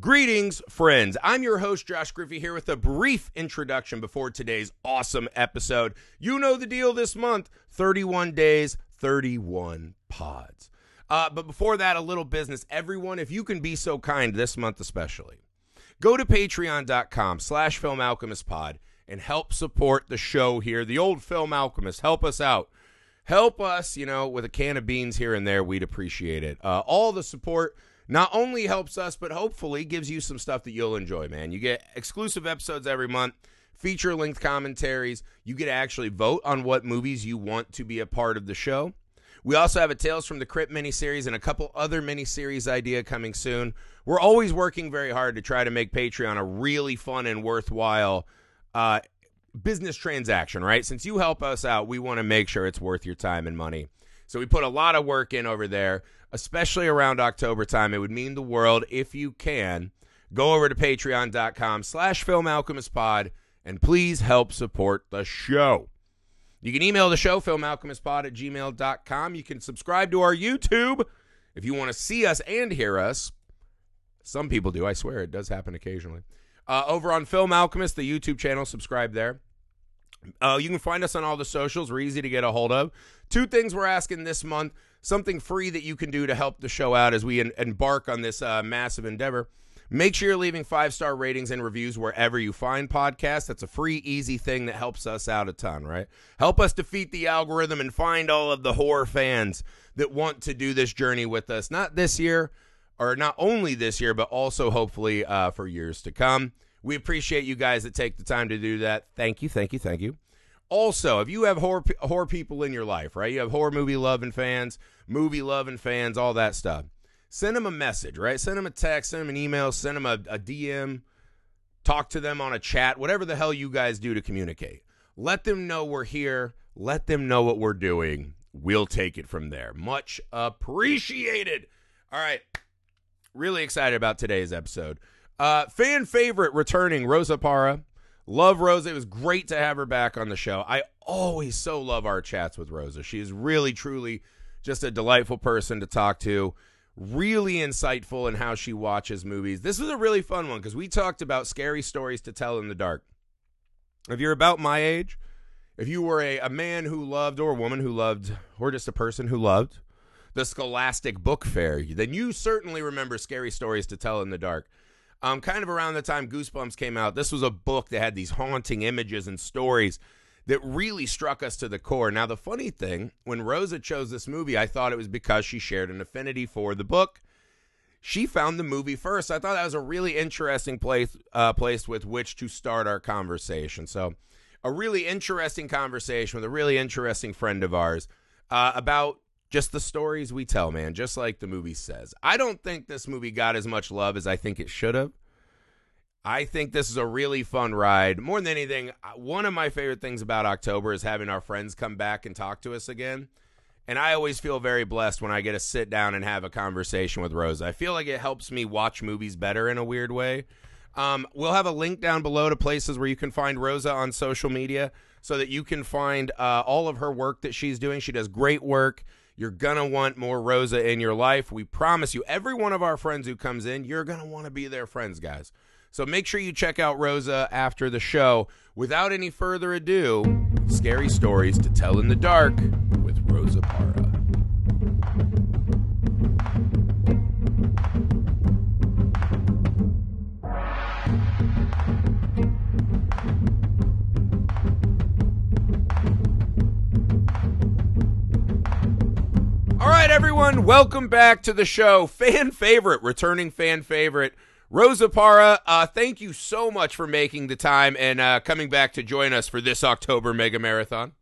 Greetings, friends. I'm your host, Josh Griffey, here with a brief introduction before today's awesome episode. You know the deal this month 31 days, 31 pods. Uh, but before that, a little business. Everyone, if you can be so kind this month especially, go to patreon.com slash film alchemist pod and help support the show here. The old film alchemist, help us out. Help us, you know, with a can of beans here and there. We'd appreciate it. Uh, all the support not only helps us, but hopefully gives you some stuff that you'll enjoy, man. You get exclusive episodes every month, feature length commentaries. You get to actually vote on what movies you want to be a part of the show. We also have a Tales from the Crypt miniseries and a couple other miniseries idea coming soon. We're always working very hard to try to make Patreon a really fun and worthwhile uh, business transaction, right? Since you help us out, we want to make sure it's worth your time and money. So we put a lot of work in over there especially around October time. It would mean the world if you can go over to patreon.com slash film alchemist pod and please help support the show. You can email the show, filmalchemistpod at gmail.com. You can subscribe to our YouTube if you want to see us and hear us. Some people do, I swear it does happen occasionally. Uh, over on Film Alchemist, the YouTube channel, subscribe there. Uh, you can find us on all the socials. We're easy to get a hold of. Two things we're asking this month something free that you can do to help the show out as we en- embark on this uh, massive endeavor. Make sure you're leaving five star ratings and reviews wherever you find podcasts. That's a free, easy thing that helps us out a ton, right? Help us defeat the algorithm and find all of the horror fans that want to do this journey with us, not this year, or not only this year, but also hopefully uh, for years to come. We appreciate you guys that take the time to do that. Thank you, thank you, thank you. Also, if you have horror horror people in your life, right? You have horror movie loving fans, movie loving fans, all that stuff. Send them a message, right? Send them a text, send them an email, send them a, a DM, talk to them on a chat, whatever the hell you guys do to communicate. Let them know we're here. Let them know what we're doing. We'll take it from there. Much appreciated. All right. Really excited about today's episode. Uh, fan favorite returning, Rosa Parra. Love Rosa. It was great to have her back on the show. I always so love our chats with Rosa. She is really, truly just a delightful person to talk to. Really insightful in how she watches movies. This was a really fun one because we talked about scary stories to tell in the dark. If you're about my age, if you were a, a man who loved, or a woman who loved, or just a person who loved the Scholastic Book Fair, then you certainly remember Scary Stories to Tell in the Dark. Um, kind of around the time Goosebumps came out, this was a book that had these haunting images and stories that really struck us to the core. Now, the funny thing, when Rosa chose this movie, I thought it was because she shared an affinity for the book. She found the movie first. I thought that was a really interesting place, uh, place with which to start our conversation. So, a really interesting conversation with a really interesting friend of ours uh, about just the stories we tell, man, just like the movie says. I don't think this movie got as much love as I think it should have. I think this is a really fun ride. More than anything, one of my favorite things about October is having our friends come back and talk to us again. And I always feel very blessed when I get to sit down and have a conversation with Rosa. I feel like it helps me watch movies better in a weird way. Um, we'll have a link down below to places where you can find Rosa on social media so that you can find uh, all of her work that she's doing. She does great work. You're going to want more Rosa in your life. We promise you, every one of our friends who comes in, you're going to want to be their friends, guys. So make sure you check out Rosa after the show. Without any further ado, scary stories to tell in the dark with Rosa Parra. Everyone, welcome back to the show. Fan favorite, returning fan favorite, Rosa Parra. Uh, thank you so much for making the time and uh, coming back to join us for this October Mega Marathon.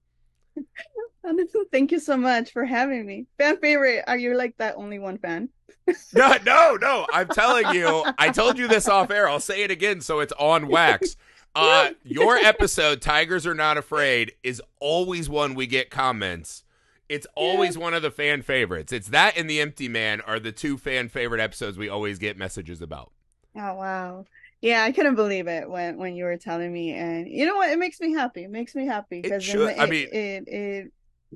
Thank you so much for having me. Fan favorite? Are you like that only one fan? no, no, no. I'm telling you, I told you this off air. I'll say it again so it's on wax. Uh, your episode, Tigers Are Not Afraid, is always one we get comments it's always yeah. one of the fan favorites. It's that and The Empty Man are the two fan favorite episodes we always get messages about. Oh wow. Yeah, I couldn't believe it when when you were telling me and you know what? It makes me happy. It makes me happy because I mean it, it it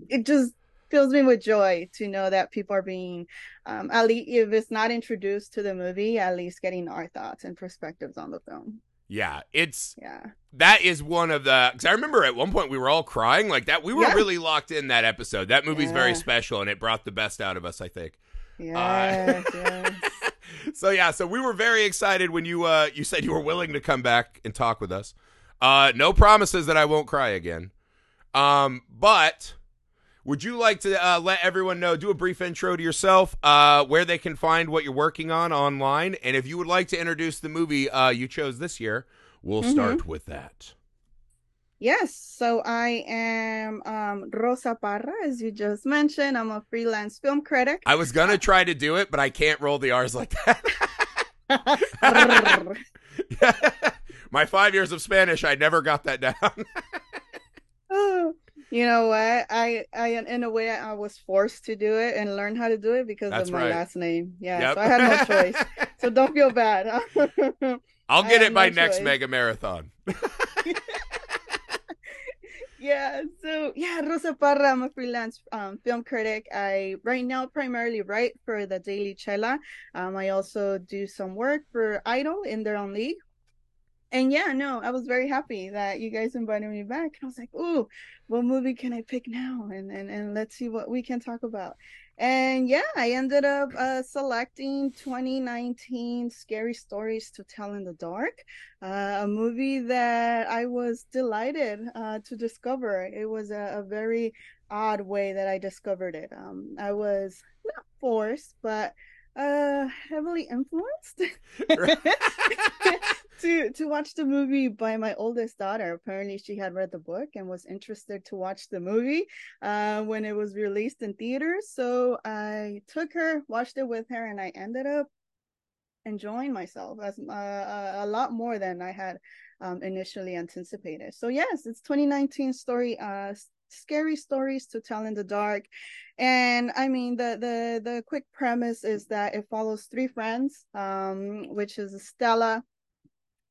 it just fills me with joy to know that people are being, um, at least if it's not introduced to the movie, at least getting our thoughts and perspectives on the film. Yeah, it's Yeah. that is one of the because I remember at one point we were all crying like that. We were Yeah. really locked in that episode. That movie's very special and it brought the best out of us. I think. Yes, yes. so yeah, so we were very excited when you uh you said you were willing to come back and talk with us. Uh no promises that I won't cry again. Um but would you like to uh, let everyone know do a brief intro to yourself, uh where they can find what you're working on online and if you would like to introduce the movie uh you chose this year, we'll Mhm. start with that. Yes, so I am um, Rosa Parra, as you just mentioned. I'm a freelance film critic. I was going to try to do it, but I can't roll the R's like that. My 5 years of Spanish, I never got that down. Oh, you know what? I, I, in a way, I was forced to do it and learn how to do it because That's of my right. last name. Yeah, Yep. so I had no choice. So don't feel bad. I'll get it by no next choice. mega marathon. yeah so yeah rosa parra i'm a freelance um, film critic i right now primarily write for the daily chela um, i also do some work for idol in their own league and yeah no i was very happy that you guys invited me back And i was like ooh what movie can i pick now and and, and let's see what we can talk about and yeah i ended up uh, selecting 2019 scary stories to tell in the dark uh, a movie that I was delighted uh, to discover. It was a, a very odd way that I discovered it. Um, I was not forced, but uh, heavily influenced to to watch the movie by my oldest daughter. Apparently, she had read the book and was interested to watch the movie uh, when it was released in theaters. So I took her, watched it with her, and I ended up enjoying myself as uh, a, a lot more than I had um, initially anticipated. So yes, it's 2019 story, uh, scary stories to tell in the dark, and I mean the the the quick premise is that it follows three friends, um, which is Stella.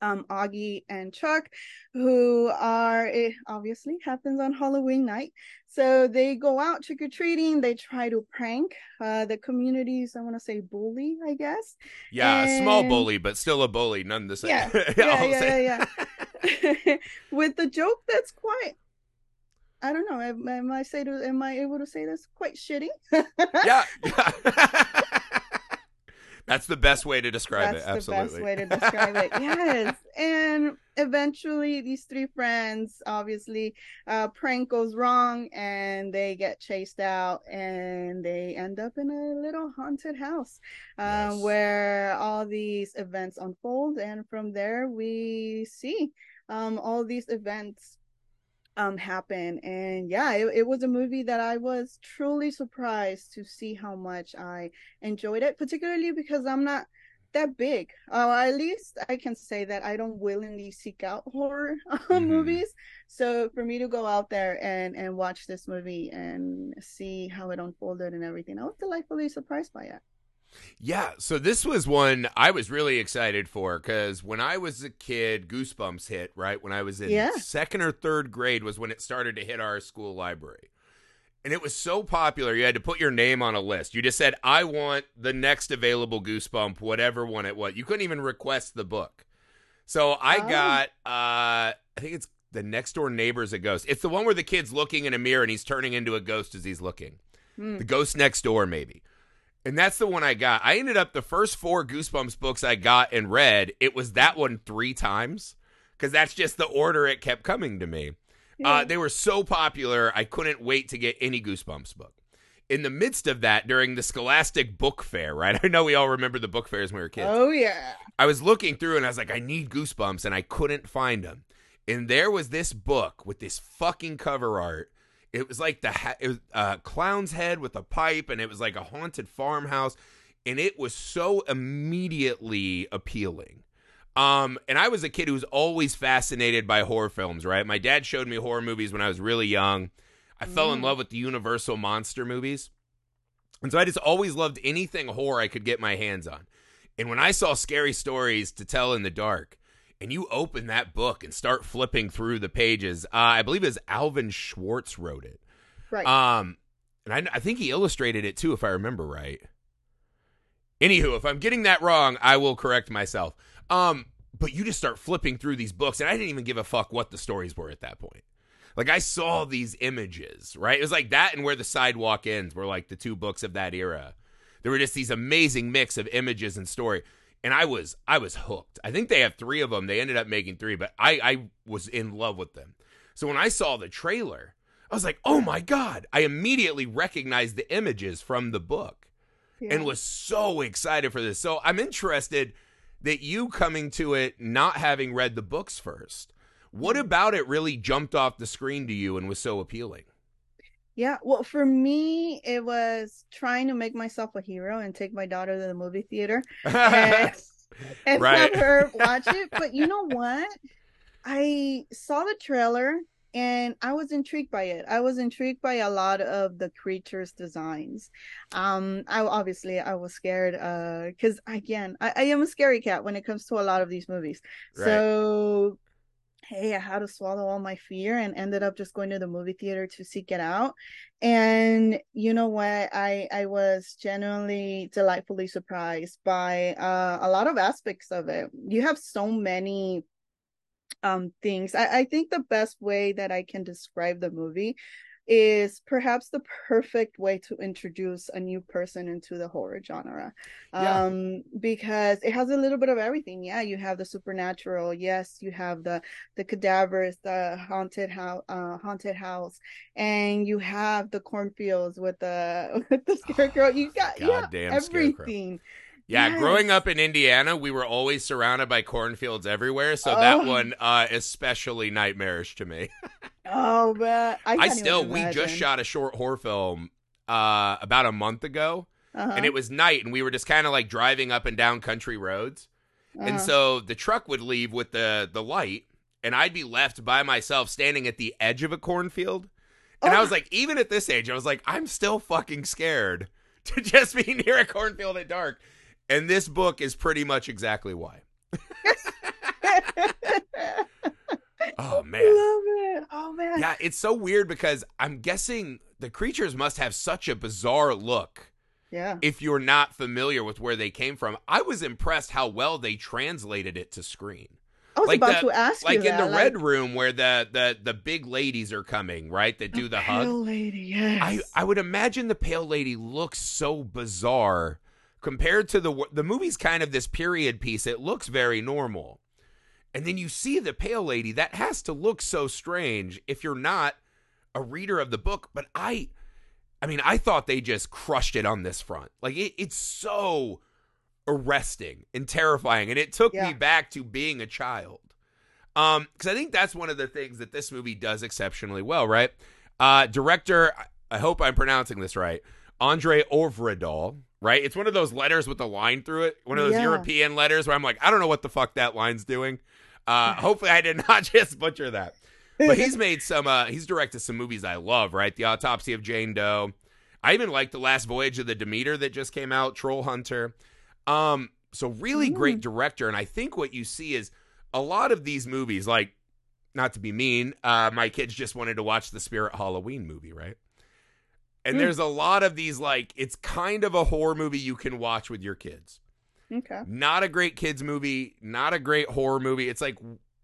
Um, Auggie and Chuck, who are it obviously happens on Halloween night. So they go out trick or treating. They try to prank uh, the communities. I want to say bully, I guess. yeah, a small bully, but still a bully, none the same. Yeah, yeah, yeah, yeah, yeah. With the joke that's quite. I don't know. Am, am I say to, am I able to say this quite shitty? yeah. yeah. That's the best way to describe That's it. Absolutely. the best way to describe it. Yes. And eventually, these three friends, obviously, uh, prank goes wrong and they get chased out and they end up in a little haunted house uh, Nice. where all these events unfold. And from there, we see um, all these events um happen. And yeah it, it was a movie that i was truly surprised to see how much i enjoyed it particularly because i'm not that big. Uh, at least i can say that i don't willingly seek out horror Mhm. movies. So for me to go out there and and watch this movie and see how it unfolded and everything i was delightfully surprised by it Yeah, so this was one I was really excited for because when I was a kid, Goosebumps hit, right? When I was in Yeah. second or third grade was when it started to hit our school library. And it was so popular, you had to put your name on a list. You just said, I want the next available Goosebump, whatever one it was. You couldn't even request the book. So I Oh. got, uh, I think it's The Next Door Neighbor's a Ghost. It's the one where the kid's looking in a mirror and he's turning into a ghost as he's looking. Hmm. The Ghost Next Door, maybe. And that's the one I got. I ended up the first four Goosebumps books I got and read, it was that one three times because that's just the order it kept coming to me. Uh, they were so popular, I couldn't wait to get any Goosebumps book. In the midst of that, during the Scholastic Book Fair, right? I know we all remember the book fairs when we were kids. oh yeah I was looking through and I was like, I need Goosebumps, and I couldn't find them. And there was this book with this fucking cover art. It was like the ha- it was a clown's head with a pipe, and it was like a haunted farmhouse, and it was so immediately appealing. Um, and I was a kid who was always fascinated by horror films. Right, my dad showed me horror movies when I was really young. I fell in Mm. love with the Universal monster movies. And so I just always loved anything horror I could get my hands on. And when I saw scary stories to tell in the dark, and you open that book and start flipping through the pages, uh, I believe it was Alvin Schwartz wrote it. right Um, and I, I think he illustrated it too, if I remember right. Anywho, if I'm getting that wrong, I will correct myself. Um, but you just start flipping through these books, and I didn't even give a fuck what the stories were at that point. Like I saw these images, right? It was like that and where the sidewalk ends were like the two books of that era. There were just these amazing mix of images and story. And I was I was hooked. I think they have three of them. They ended up making three, but I, I was in love with them. So when I saw the trailer, I was like, oh my God. I immediately recognized the images from the book Yeah. and was so excited for this. So I'm interested that you coming to it not having read the books first. What mm. about it really jumped off the screen to you and was so appealing? Yeah, well, for me, it was trying to make myself a hero and take my daughter to the movie theater and, and Right. have her watch it. But you know what? I saw the trailer and I was intrigued by it. I was intrigued by a lot of the creatures' designs. Um, I obviously I was scared uh because again, I, I am a scary cat when it comes to a lot of these movies. Right. So hey, I had to swallow all my fear and ended up just going to the movie theater to seek it out. And you know what? I I was genuinely delightfully surprised by uh, a lot of aspects of it. You have so many um things. I, I think the best way that I can describe the movie is perhaps the perfect way to introduce a new person into the horror genre. Yeah. um because it has a little bit of everything. Yeah you have the supernatural. Yes you have the the cadavers the haunted house uh haunted house. And you have the cornfields with the with the scarecrow. You got yeah Goddamn scarecrow. Yeah, Yes. growing up in Indiana, we were always surrounded by cornfields everywhere, so that Oh. one uh especially nightmarish to me. oh but i, I still we just shot a short horror film uh about a month ago uh-huh. and it was night and we were just kind of like driving up and down country roads. And uh-huh. so the truck would leave with the the light, and I'd be left by myself standing at the edge of a cornfield. And I Oh. was like, even at this age, I was like, I'm still fucking scared to just be near a cornfield at dark. And this book is pretty much exactly why. Oh man. love it oh man Yeah, it's so weird because I'm guessing the creatures must have such a bizarre look yeah if you're not familiar with where they came from. I was impressed how well they translated it to screen. I was like about the- to ask you. like you in that, the red room where the the the big ladies are coming, right? That do the hug. pale lady, yes. I I would imagine the pale lady looks so bizarre compared to the the movie's kind of this period piece. It looks very normal. And then you see the pale lady, that has to look so strange if you're not a reader of the book, but I I mean, I thought they just crushed it on this front. Like it, it's so arresting and terrifying and it took Yeah. me back to being a child. Um cuz I think that's one of the things that this movie does exceptionally well, right? Uh director I hope I'm pronouncing this right. Andre Ovredal, right? It's one of those letters with a line through it, one of those Yeah. European letters where I'm like, I don't know what the fuck that line's doing. Uh hopefully I did not just butcher that but he's made some uh he's directed some movies I love, right? The Autopsy of Jane Doe. I even like The Last Voyage of the Demeter that just came out, Troll Hunter. Um so really great director and I think what you see is a lot of these movies like not to be mean, uh my kids just wanted to watch the Spirit Halloween movie, right? And Mm. there's a lot of these like it's kind of a horror movie you can watch with your kids okay. not a great kids movie, not a great horror movie. It's like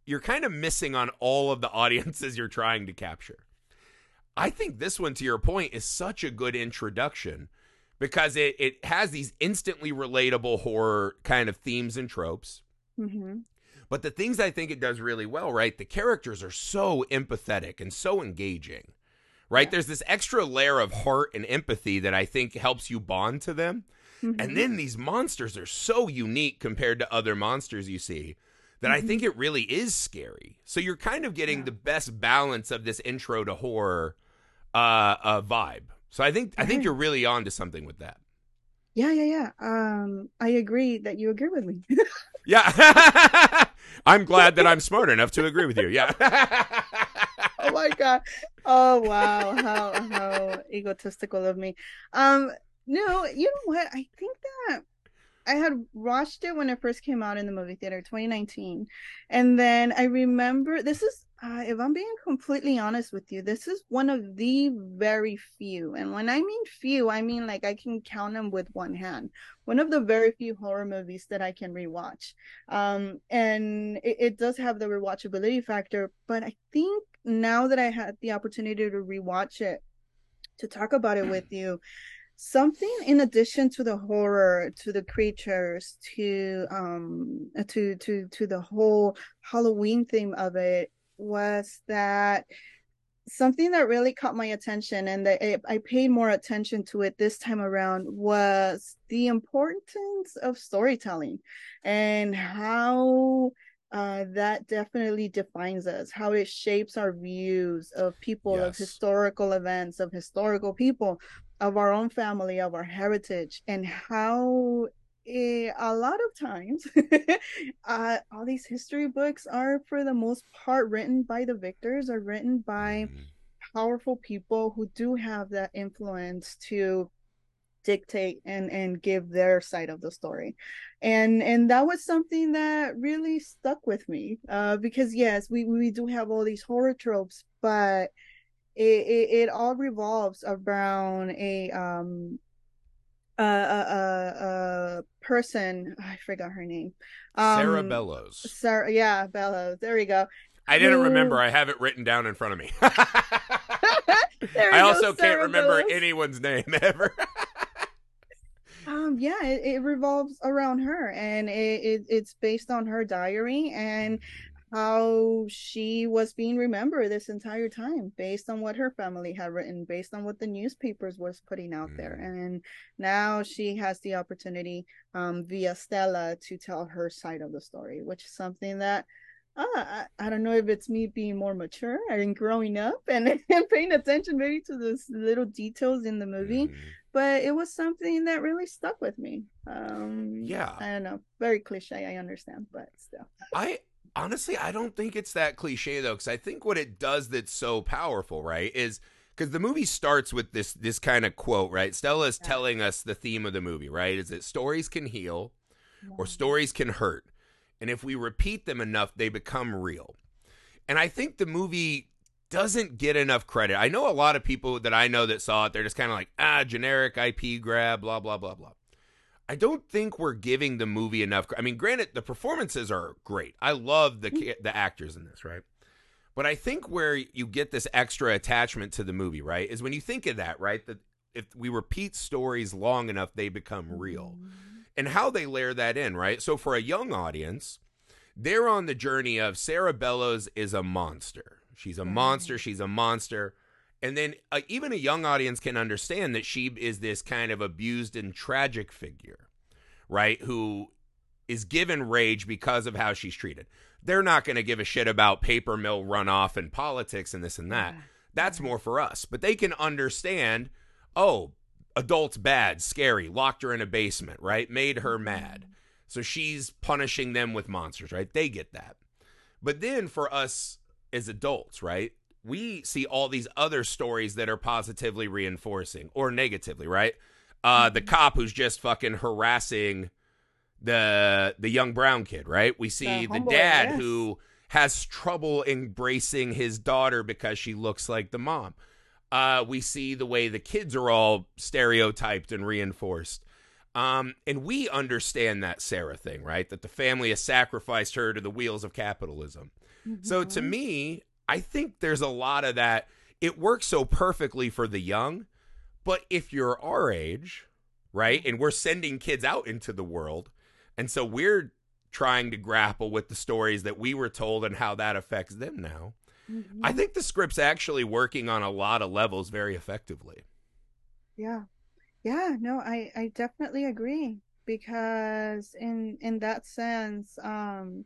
you're kind of missing on all of the audiences you're trying to capture. I think this one, to your point, is such a good introduction because it, it has these instantly relatable horror kind of themes and tropes. hmm But the things I think it does really well, right? The characters are so empathetic and so engaging, right? Yeah. There's this extra layer of heart and empathy that I think helps you bond to them. Mm-hmm. And then these monsters are so unique compared to other monsters you see that I think it really is scary. So you're kind of getting Yeah. the best balance of this intro to horror uh, uh vibe. So I think I think you're really on to something with that. Yeah, yeah, yeah. Um, I agree that you agree with me. Yeah. I'm glad that I'm smart enough to agree with you. Yeah. oh my god. Oh wow. How how egotistical of me. Um, no, you know what? I think that I had watched it when it first came out in the movie theater, 2019, and then I remember this is uh, if I'm being completely honest with you, this is one of the very few, and when I mean few, I mean like I can count them with one hand. One of the very few horror movies that I can rewatch, um, and it, it does have the rewatchability factor. But I think now that I had the opportunity to rewatch it, to talk about it with you, something in addition to the horror to the creatures to um to to to the whole halloween theme of it was that something that really caught my attention and that I paid more attention to it this time around was the importance of storytelling and how uh, that definitely defines us, how it shapes our views of people, yes. of historical events, of historical people, of our own family, of our heritage, and how Eh, a lot of times uh, all these history books are for the most part written by the victors or written by mm-hmm. powerful people who do have that influence to dictate and and give their side of the story and and that was something that really stuck with me uh, because yes we we do have all these horror tropes but it, it, it all revolves around a um a, a, a person. I forgot her name. Um, Sarah Bellows. Sarah, yeah, Bellows. There we go. I didn't Who... remember. I have it written down in front of me. I also can't remember anyone's name ever. Um, yeah, it, it, revolves around her, and it, it, it's based on her diary, and how she was being remembered this entire time based on what her family had written based on what the newspapers was putting out mm. there and now she has the opportunity um, via stella to tell her side of the story which is something that uh, I, I, don't know if it's me being more mature and growing up and, and paying attention maybe to those little details in the movie mm. But it was something that really stuck with me um yeah i don't know very cliche i understand but still i honestly, I don't think it's that cliche though, because I think what it does that's so powerful, right, is because the movie starts with this this kind of quote, right? Stella is yeah. telling us the theme of the movie, right? Is that stories can heal, or stories can hurt, and if we repeat them enough, they become real. And I think the movie doesn't get enough credit. I know a lot of people that I know that saw it, they're just kind of like, ah, generic IP grab, blah blah blah blah. I don't think we're giving the movie enough. I mean, granted, the performances are great. I love the mm-hmm. the actors in this, right? But I think where you get this extra attachment to the movie, right, is when you think of that, right? That if we repeat stories long enough, they become real, mm-hmm. and how they layer that in, right? So for a young audience, they're on the journey of Sarah Bellows is a monster. She's a monster. She's a monster. And then uh, even a young audience can understand that she is this kind of abused and tragic figure, right? Who is given rage because of how she's treated. They're not going to give a shit about paper mill runoff and politics and this and that. That's more for us. But they can understand, oh, adults bad, scary, locked her in a basement, right? Made her mad. So she's punishing them with monsters, right? They get that. But then for us as adults, right? we see all these other stories that are positively reinforcing or negatively, right? Uh, the mm-hmm. cop who's just fucking harassing the the young brown kid, right? We see the, the dad yes. who has trouble embracing his daughter because she looks like the mom. Uh, we see the way the kids are all stereotyped and reinforced. Um, and we understand that Sarah thing, right? That the family has sacrificed her to the wheels of capitalism. Mm-hmm. So to mm-hmm. me, I think there's a lot of that. It works so perfectly for the young, but if you're our age, right, and we're sending kids out into the world, and so we're trying to grapple with the stories that we were told and how that affects them now. Mm-hmm. I think the script's actually working on a lot of levels very effectively. Yeah. Yeah, no, I I definitely agree because in in that sense um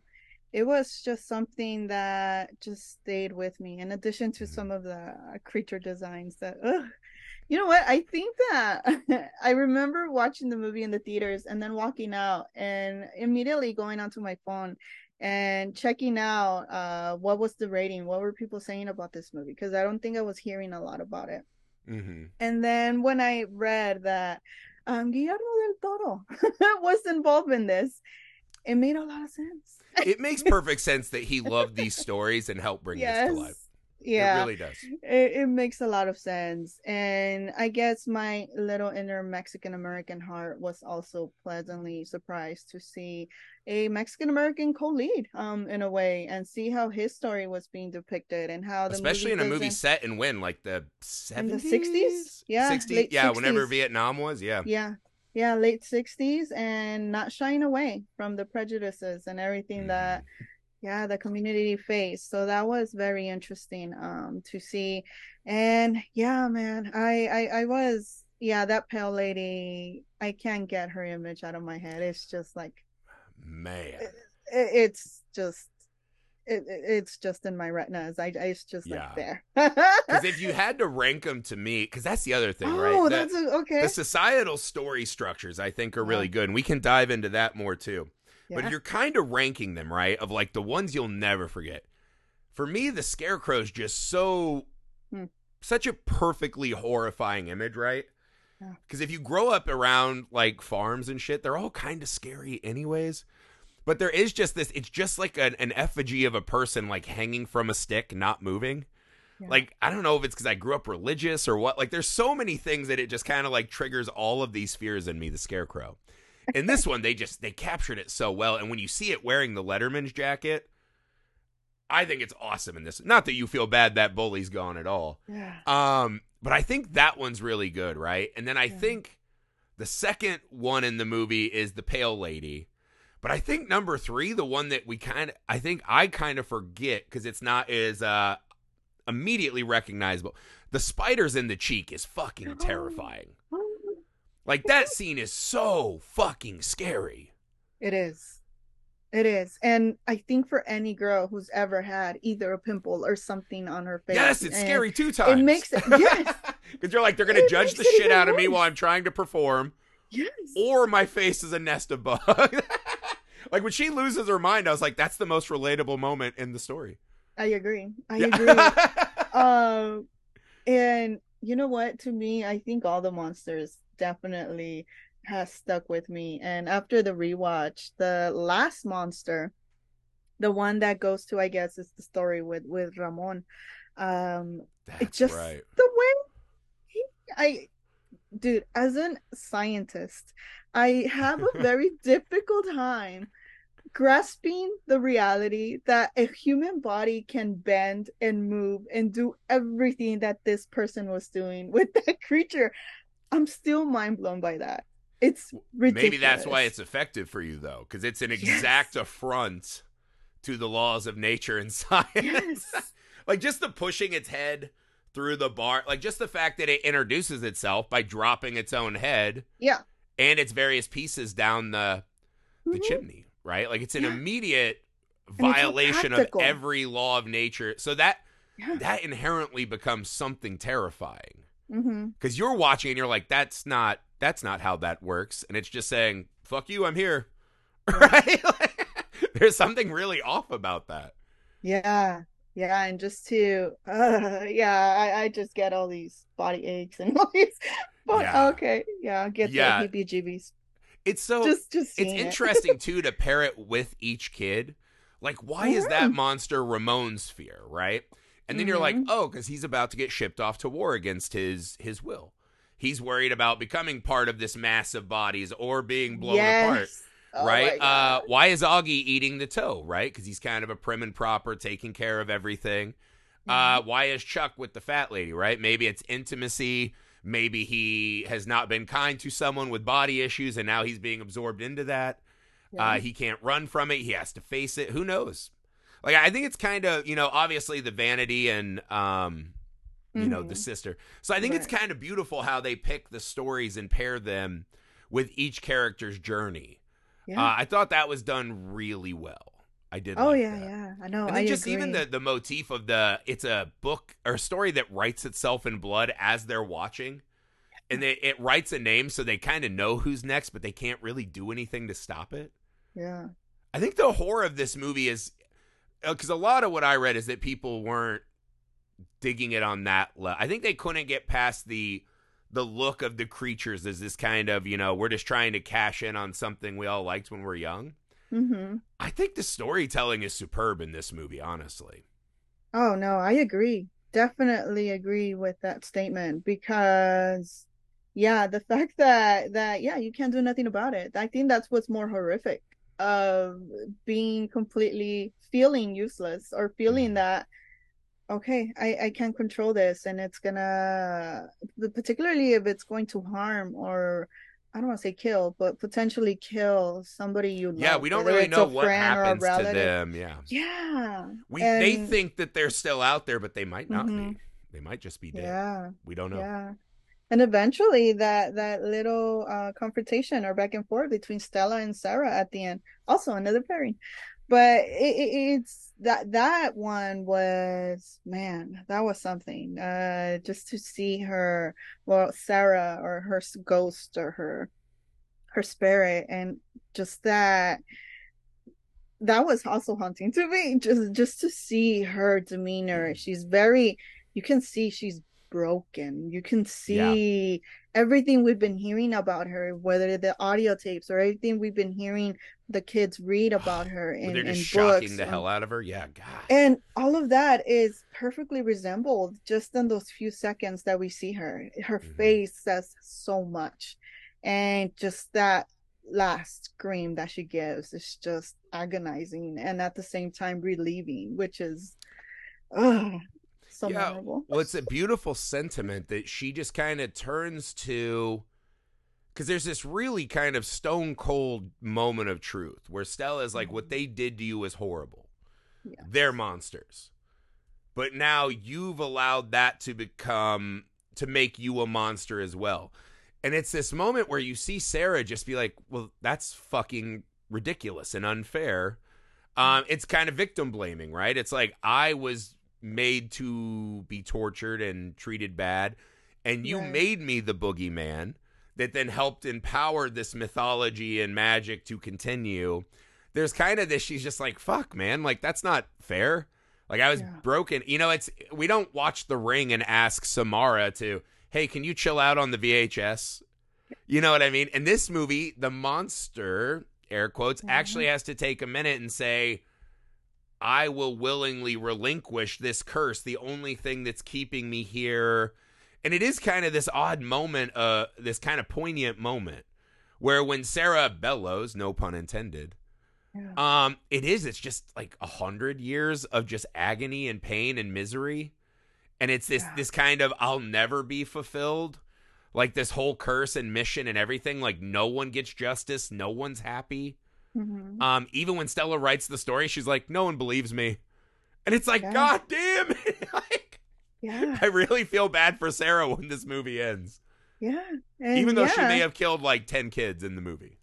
it was just something that just stayed with me in addition to some of the creature designs that ugh. you know what i think that i remember watching the movie in the theaters and then walking out and immediately going onto my phone and checking out uh, what was the rating what were people saying about this movie because i don't think i was hearing a lot about it mm-hmm. and then when i read that um, Guillermo del Toro was involved in this. It made a lot of sense. it makes perfect sense that he loved these stories and helped bring yes. this to life. Yeah, It really does. it, it makes a lot of sense. And I guess my little inner Mexican American heart was also pleasantly surprised to see a Mexican American co lead, um, in a way, and see how his story was being depicted and how the Especially in a movie set in when, like the in the 70s? 60s? Yeah, 60s? late Yeah, whenever Vietnam was. Yeah. yeah yeah late 60s and not shying away from the prejudices and everything that yeah the community faced. So that was very interesting um to see. And yeah man i i, I was yeah that pale lady i can't get her image out of my head. It's just like Man. it, it's just it, it- it's just in my retinas i, I it's just Yeah. like there Because if you had to rank them to me, because that's the other thing, right? oh that's okay the societal story structures I think are really Yeah. good, and we can dive into that more too. yeah. But you're kind of ranking them, right? Of like the ones you'll never forget. For me, the scarecrow's just so Hmm. such a perfectly horrifying image, right? Because if you grow up around like farms and shit, they're all kind of scary anyways. But there is just this, it's just like an, an effigy of a person like hanging from a stick, not moving. Yeah. Like, I don't know if it's because I grew up religious or what. Like, there's so many things that it just kind of like triggers all of these fears in me, the scarecrow. In this one, they just, they captured it so well. And when you see it wearing the Letterman's jacket, I think it's awesome in this. Not that you feel bad that bully's gone at all. yeah Um, but I think that one's really good, right? And then I Yeah. think the second one in the movie is the pale lady. But I think number three, the one that we kind of, I think I kind of forget because it's not as uh, immediately recognizable. The spiders in the cheek is fucking terrifying. Like that scene is so fucking scary. It is. It is. And I think for any girl who's ever had either a pimple or something on her face. Yes, it's scary two times. It makes it- yes. Because you're like, they're going to It judge the shit out of me while I'm trying to perform. Yes. or my face is a nest of bugs. like when she loses her mind, I was like, that's the most relatable moment in the story. I agree. I Yeah. agree. um and you know what? To me, I think all the monsters definitely has stuck with me. And after the rewatch, the last monster, the one that goes to I guess is the story with with Ramon. Um that's it just right. the way he, I dude as a scientist I have a very difficult time grasping the reality that a human body can bend and move and do everything that this person was doing with that creature. I'm still mind blown by that. It's ridiculous. Maybe that's why it's effective for you though, because it's an Yes. exact affront to the laws of nature and science. Yes. like just the pushing its head through the bar, like just the fact that it introduces itself by dropping its own head Yeah. And its various pieces down the the Mhm. chimney, right? Like it's an Yeah. immediate And it's all violation of every law of nature. So that Yeah. that inherently becomes something terrifying because you're watching and you're like, that's not that's not how that works, and it's just saying, "Fuck you, I'm here," right? Like, there's something really off about that. Yeah. Yeah, and just to uh yeah, I, I just get all these body aches and all these but Yeah. okay, yeah, get Yeah. the heebie jeebies. It's so just just it's it. interesting too to pair it with each kid. Like, why is that monster Ramon's fear, right? And then you're like, Mhm. oh, because he's about to get shipped off to war against his his will. He's worried about becoming part of this mass of bodies or being blown apart. Yes. Oh right? Uh, why is Auggie eating the toe? Right? Because he's kind of a prim and proper, taking care of everything. Uh, Mm-hmm. why is Chuck with the fat lady? Right? Maybe it's intimacy. Maybe he has not been kind to someone with body issues, and now he's being absorbed into that. Yeah. Uh, he can't run from it. He has to face it. Who knows? Like I think it's kind of you know obviously the vanity and um you know the Mhm. sister. So I think it's kind of beautiful how they pick the stories and pair them with each character's journey. yeah. Uh, I thought that was done really well. I did. oh like yeah, that. yeah. I know. And I just even the the motif of the it's a book or story that writes itself in blood as they're watching. And they, it writes a name so they kind of know who's next, but they can't really do anything to stop it. Yeah. I think the horror of this movie is uh, because a lot of what I read is that people weren't digging it on that level. I think they couldn't get past the the look of the creatures as this kind of you know we're just trying to cash in on something we all liked when we are young. Mm-hmm. I think the storytelling is superb in this movie, honestly. Oh no, I agree. Definitely agree with that statement because yeah, the fact that that yeah, you can't do nothing about it. I think that's what's more horrific of being completely feeling useless or feeling Mhm. that okay, I I can't control this and it's gonna particularly if it's going to harm or I don't want to say kill, but potentially kill somebody you love. Yeah, we don't really know what friend or a happens to them. Yeah, Yeah. we they think that they're still out there, but they might not Mhm. be. They might just be dead. Yeah. We don't know. Yeah. And eventually that that little uh confrontation or back and forth between Stella and Sarah at the end, also another pairing. But it, it, it's that that one was man, that was something. Uh just to see her, well, Sarah or her ghost or her her spirit and just that that was also haunting to me. Just just to see her demeanor. She's very you can see she's broken. You can see everything we've been hearing about her whether the audio tapes or everything we've been hearing the kids read about her in, they're in just books shocking the hell out of her. Yeah, God. and all of that is perfectly resembled just in those few seconds that we see her. Her Mhm. face says so much. And just that last scream that she gives is just agonizing and at the same time relieving, which is so Yeah, memorable. Well, it's a beautiful sentiment that she just kind of turns to because there's this really kind of stone cold moment of truth where Stella is like, what they did to you is horrible. Yeah. They're monsters. But now you've allowed that to become, to make you a monster as well. And it's this moment where you see Sarah just be like, well, that's fucking ridiculous and unfair. Um, it's kind of victim blaming, right? It's like I was made to be tortured and treated bad, and you Right. made me the boogeyman that then helped empower this mythology and magic to continue. There's kind of this, she's just like, fuck, man, like that's not fair. Like I was Yeah. broken. You know, it's we don't watch The Ring and ask Samara to, hey, can you chill out on the VHS? You know what I mean? In this movie, the monster, air quotes, Mhm. actually has to take a minute and say, I will willingly relinquish this curse, the only thing that's keeping me here. And it is kind of this odd moment, uh, this kind of poignant moment where when Sarah bellows, no pun intended, Yeah. um, it is. It's just like a hundred years of just agony and pain and misery, and it's this Yeah. this kind of I'll never be fulfilled, like this whole curse and mission and everything. Like no one gets justice, no one's happy. Mhm. Um, even when Stella writes the story, she's like, no one believes me, and it's like, Yeah. God damn it! like, yeah. I really feel bad for Sarah when this movie ends, Yeah. And even though she may have killed like ten kids in the movie.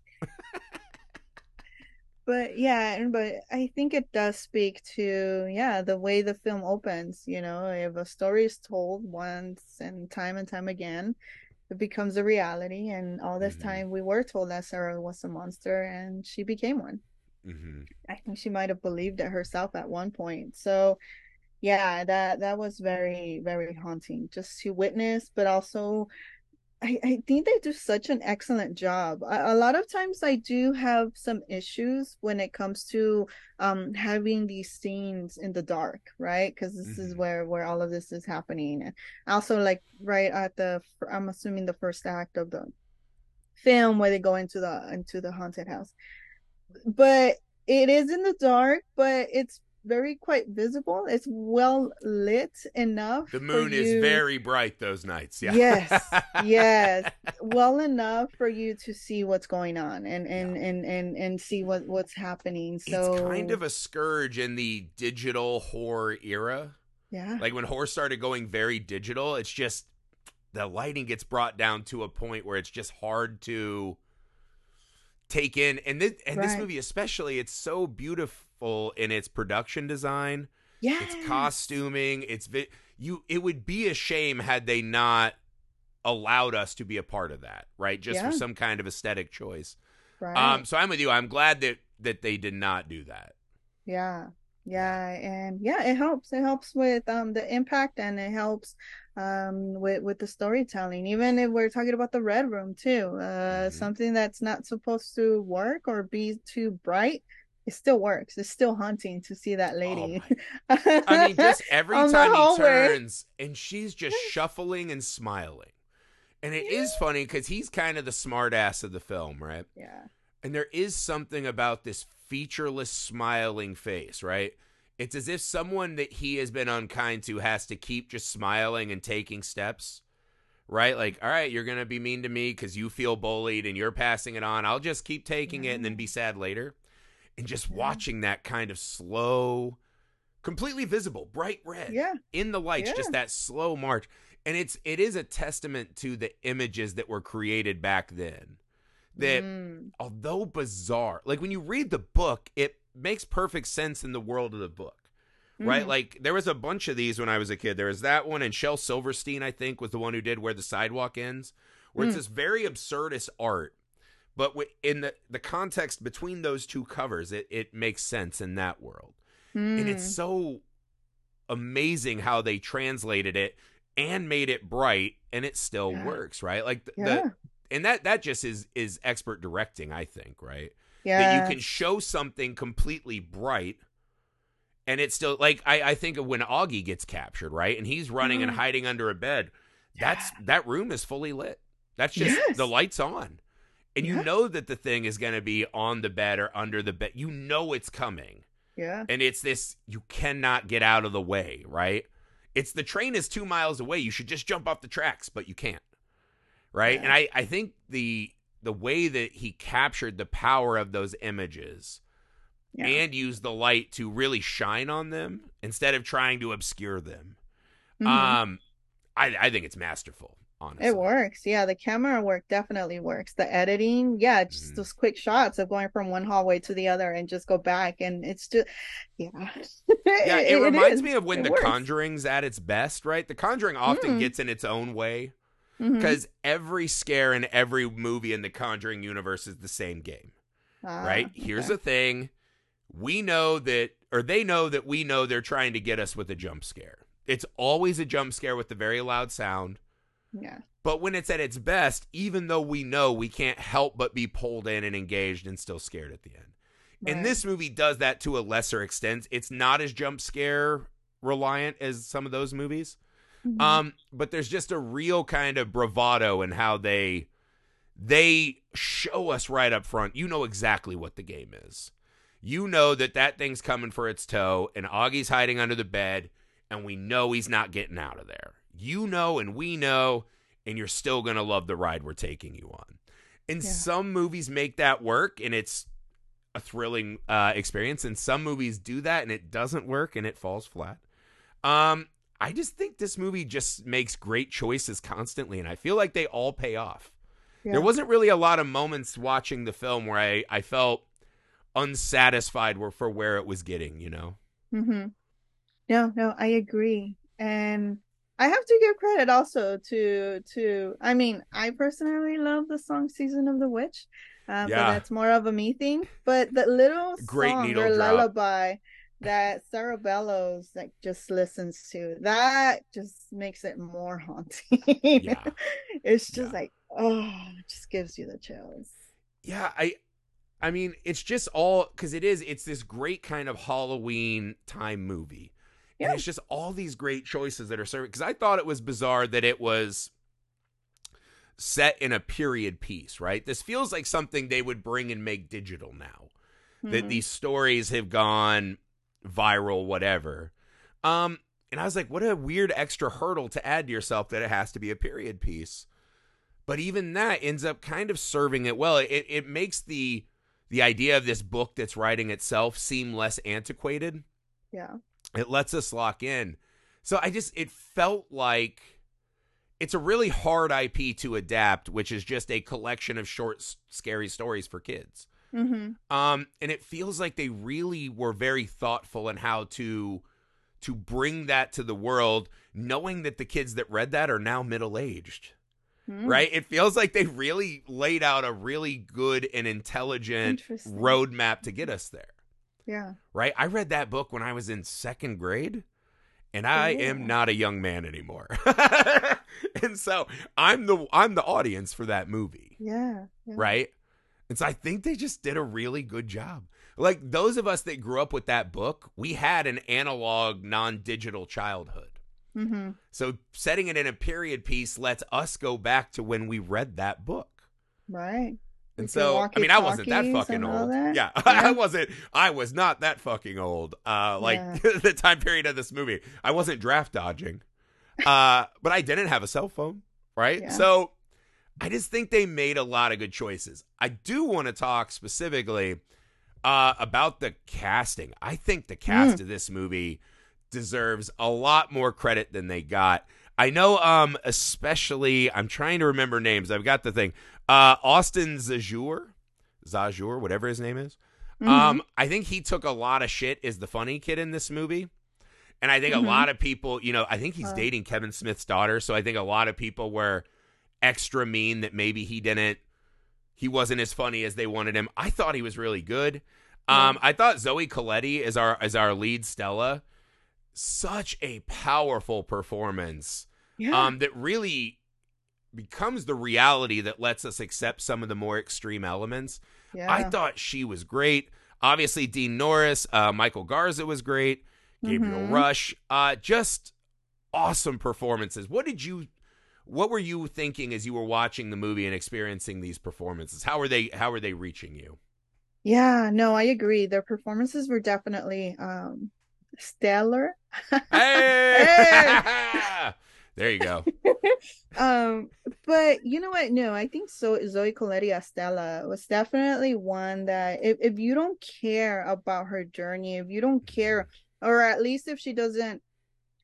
But yeah, and but I think it does speak to yeah the way the film opens. You know, if a story is told once and time and time again, it becomes a reality. And all this Mhm. time, we were told that Sarah was a monster, and she became one. hmm I think she might have believed it herself at one point. So yeah, that that was very very haunting just to witness, but also I, I think they do such an excellent job. A, a lot of times I do have some issues when it comes to um having these scenes in the dark, right? Because this is Mhm. where where all of this is happening. And also like right at the I'm assuming the first act of the film where they go into the into the haunted house. But it is in the dark, but it's very quite visible. It's well lit enough. The moon is very bright those nights. Yeah. Yes, yes. Well enough for you to see what's going on and and and and and see what what's happening. So it's kind of a scourge in the digital horror era. yeah, Like when horror started going very digital, it's just the lighting gets brought down to a point where it's just hard to take in. And this and this movie especially, it's so beautiful in its production design, yeah. its costuming, its vi- you it would be a shame had they not allowed us to be a part of that, right? Just Yeah. for some kind of aesthetic choice. Right. Um so I'm with you. I'm glad that that they did not do that. Yeah. Yeah, and yeah, it helps. It helps with um the impact and it helps um with with the storytelling even if we're talking about the red room too uh Mhm. something that's not supposed to work or be too bright it still works it's still haunting to see that lady I mean, just every time he turns and she's just shuffling and smiling. And it is funny because he's kind of the smart ass of the film, right? yeah And there is something about this featureless smiling face, right? It's as if someone that he has been unkind to has to keep just smiling and taking steps, right? Like, all right, you're going to be mean to me because you feel bullied and you're passing it on. I'll just keep taking it and then be sad later. And just Yeah. watching that kind of slow, completely visible, bright red yeah in the lights, Yeah. just that slow march. And it's it is a testament to the images that were created back then. That Mm, although bizarre, like when you read the book, it makes perfect sense in the world of the book. Right? mhm. Like there was a bunch of these when I was a kid. There was that one and Shel Silverstein, I think, was the one who did Where the Sidewalk Ends, where it's Mm. this very absurdist art. But in the, the context between those two covers, it, it makes sense in that world and Mm, it's so amazing how they translated it and made it bright and it still Yeah. works right like the, yeah the and that that just is is expert directing i think right yeah that you can show something completely bright and it's still like i i think of when Auggie gets captured right? And he's running and Mhm. hiding under a bed. That's that room is fully lit. That's just Yes. the lights on. And you Yeah. know that the thing is going to be on the bed or under the bed. You know it's coming. Yeah. And it's this you cannot get out of the way right? It's the train is two miles away. You should just jump off the tracks but you can't right? Yeah. and i i think the the way that he captured the power of those images yeah and used the light to really shine on them instead of trying to obscure them Mhm. um i i think it's masterful honestly It works. Yeah, the camera work definitely works. The editing, yeah, just Mhm. those quick shots of going from one hallway to the other and just go back and it's just yeah. yeah it, reminds is. me of when It the works. conjuring's at its best right the conjuring often Mm. gets in its own way Mhm. because every scare in every movie in the Conjuring universe is the same game, Ah, right? Here's okay. the thing: we know that, or they know that we know they're trying to get us with a jump scare. It's always a jump scare with a very loud sound. yeah. But when it's at its best, even though we know we can't help but be pulled in and engaged and still scared at the end. And this movie does that to a lesser extent. It's not as jump scare reliant as some of those movies. Mhm. Um, but there's just a real kind of bravado in how they they show us right up front. You know exactly what the game is. You know that that thing's coming for its toe, and Auggie's hiding under the bed, and we know he's not getting out of there. You know, and we know, and you're still gonna love the ride we're taking you on. And Yeah. some movies make that work, and it's a thrilling uh, experience. And some movies do that, and it doesn't work, and it falls flat. Um, I just think this movie just makes great choices constantly, and I feel like they all pay off. Yeah. There wasn't really a lot of moments watching the film where I, I felt unsatisfied for where it was getting, you know? Mm-hmm. No, no, I agree. And I have to give credit also to to I mean, I personally love the song Season of the Witch. Uh, but that's more of a me thing. But the little Great song or drop. lullaby that Sarah Bellows like just listens to, that just makes it more haunting. Yeah. It's just Yeah. like, oh, it just gives you the chills. Yeah, I I mean, it's just all cuz it is it's this great kind of Halloween time movie. Yeah. And it's just all these great choices that are serving cuz I thought it was bizarre that it was set in a period piece, right? This feels like something they would bring and make digital now. that Mhm. these stories have gone viral, whatever. Um, and I was like, what a weird extra hurdle to add to yourself that it has to be a period piece. But even that ends up kind of serving it well. It it makes the the idea of this book that's writing itself seem less antiquated. Yeah. It lets us lock in. So I just it felt like it's a really hard IP to adapt, which is just a collection of short, scary stories for kids. Mm-hmm. Um, and it feels like they really were very thoughtful in how to to bring that to the world, knowing that the kids that read that are now middle aged. Mm-hmm. Right? It feels like they really laid out a really good and intelligent roadmap to get us there. Yeah. Right? I read that book when I was in second grade, and I Yeah. am not a young man anymore. and so I'm the I'm the audience for that movie, Yeah. yeah. right? And so I think they just did a really good job. Like those of us that grew up with that book, we had an analog, non-digital childhood. Mm-hmm. So setting it in a period piece lets us go back to when we read that book. Right. And With so, I mean, I wasn't that fucking old. that? Yeah, Yeah. I wasn't. I was not that fucking old. Uh, like the time period of this movie, I wasn't draft dodging. Uh, but I didn't have a cell phone, right? Yeah. So, I just think they made a lot of good choices. I do want to talk specifically uh, about the casting. I think the cast Mm. of this movie deserves a lot more credit than they got. I know, um, especially I'm trying to remember names. I've got the thing. Uh, Austin Zajur, Zajur, whatever his name is. Mhm. Um, I think he took a lot of shit as the funny kid in this movie. And I think Mhm. a lot of people, you know, I think he's Uh. dating Kevin Smith's daughter, so I think a lot of people were extra mean that maybe he didn't he wasn't as funny as they wanted him. I thought he was really good. Um, I thought Zoe Colletti as our as our lead Stella, such a powerful performance yeah. um, that really becomes the reality that lets us accept some of the more extreme elements. yeah. I thought she was great. Obviously, Dean Norris, uh, Michael Garza was great. Gabriel Mhm. Rush, uh, just awesome performances. What did you? What were you thinking as you were watching the movie and experiencing these performances? How were they? How were they reaching you? Yeah, no, I agree. Their performances were definitely um stellar. Hey! there you go. um, but you know what? No, I think so Zoe Colletti as Stella was definitely one that if, if you don't care about her journey, if you don't care, or at least if she doesn't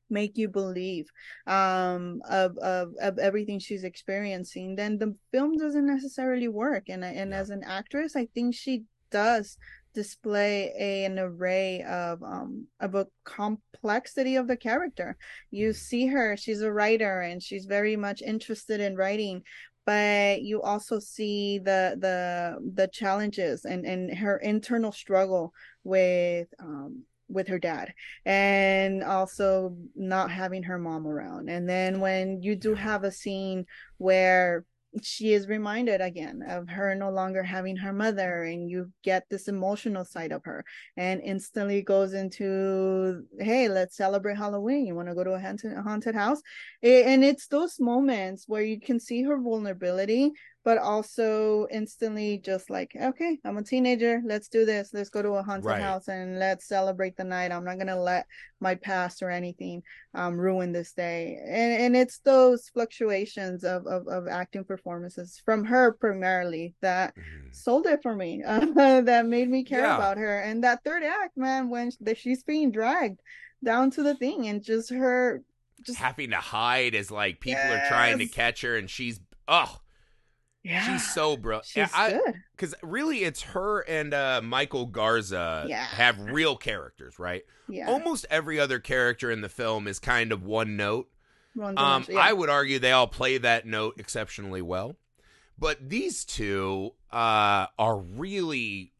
make you believe um of of of everything she's experiencing then the film doesn't necessarily work. And and Yeah. as an actress i think she does display a, an array of um of a complexity of the character. You see her she's a writer and she's very much interested in writing but you also see the the the challenges and and her internal struggle with um with her dad and also not having her mom around. And then when you do have a scene where she is reminded again of her no longer having her mother and you get this emotional side of her and instantly goes into hey let's celebrate halloween. You want to go to a haunted, haunted house? And it's those moments where you can see her vulnerability but also instantly just like okay i'm a teenager let's do this let's go to a haunted Right. house and let's celebrate the night i'm not gonna let my past or anything um ruin this day and and it's those fluctuations of of, of acting performances from her primarily that Mhm. sold it for me uh, that made me care Yeah. about her and that third act man when that she's being dragged down to the thing and just her just Having to hide as like people are trying to catch her, and she's oh, yeah she's so brilliant. she's I, good because really it's her and uh michael garza Yeah. have real characters right yeah almost every other character in the film is kind of one note Ron um Jones, yeah. i would argue they all play that note exceptionally well but these two uh are really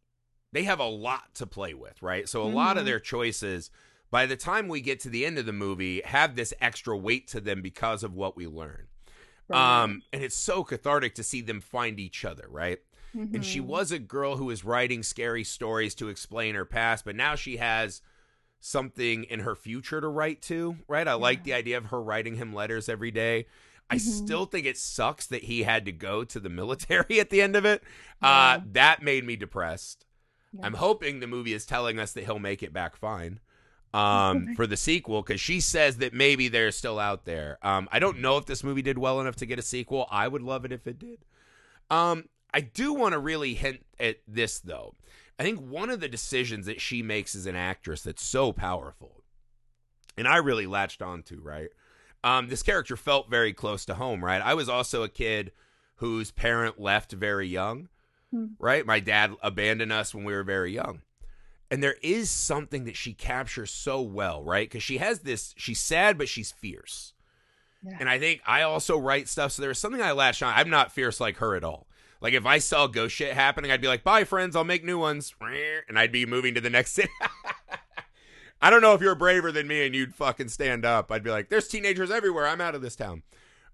they have a lot to play with right so a lot of Mhm. their choices by the time we get to the end of the movie have this extra weight to them because of what we learn Right. um and it's so cathartic to see them find each other right and she Mhm. was a girl who was writing scary stories to explain her past, but now she has something in her future to write to, right? I like the idea of her writing him letters every day. I Mhm. still think it sucks that he had to go to the military at the end of it. Uh, that made me depressed. Yeah. I'm hoping the movie is telling us that he'll make it back fine um, for the sequel because she says that maybe they're still out there. Um, I don't know if this movie did well enough to get a sequel. I would love it if it did. Um, I do want to really hint at this though. I think one of the decisions that she makes as an actress that's so powerful, and I really latched onto, right? Um, this character felt very close to home, right? I was also a kid whose parent left very young, Hmm. right? My dad abandoned us when we were very young. And there is something that she captures so well, right? Because she has this, she's sad, but she's fierce. Yeah. And I think I also write stuff. So there's something I latch on. I'm not fierce like her at all. Like if I saw ghost shit happening, I'd be like, bye, friends, I'll make new ones. And I'd be moving to the next city. I don't know if you're braver than me and you'd fucking stand up. I'd be like, "There's teenagers everywhere. I'm out of this town."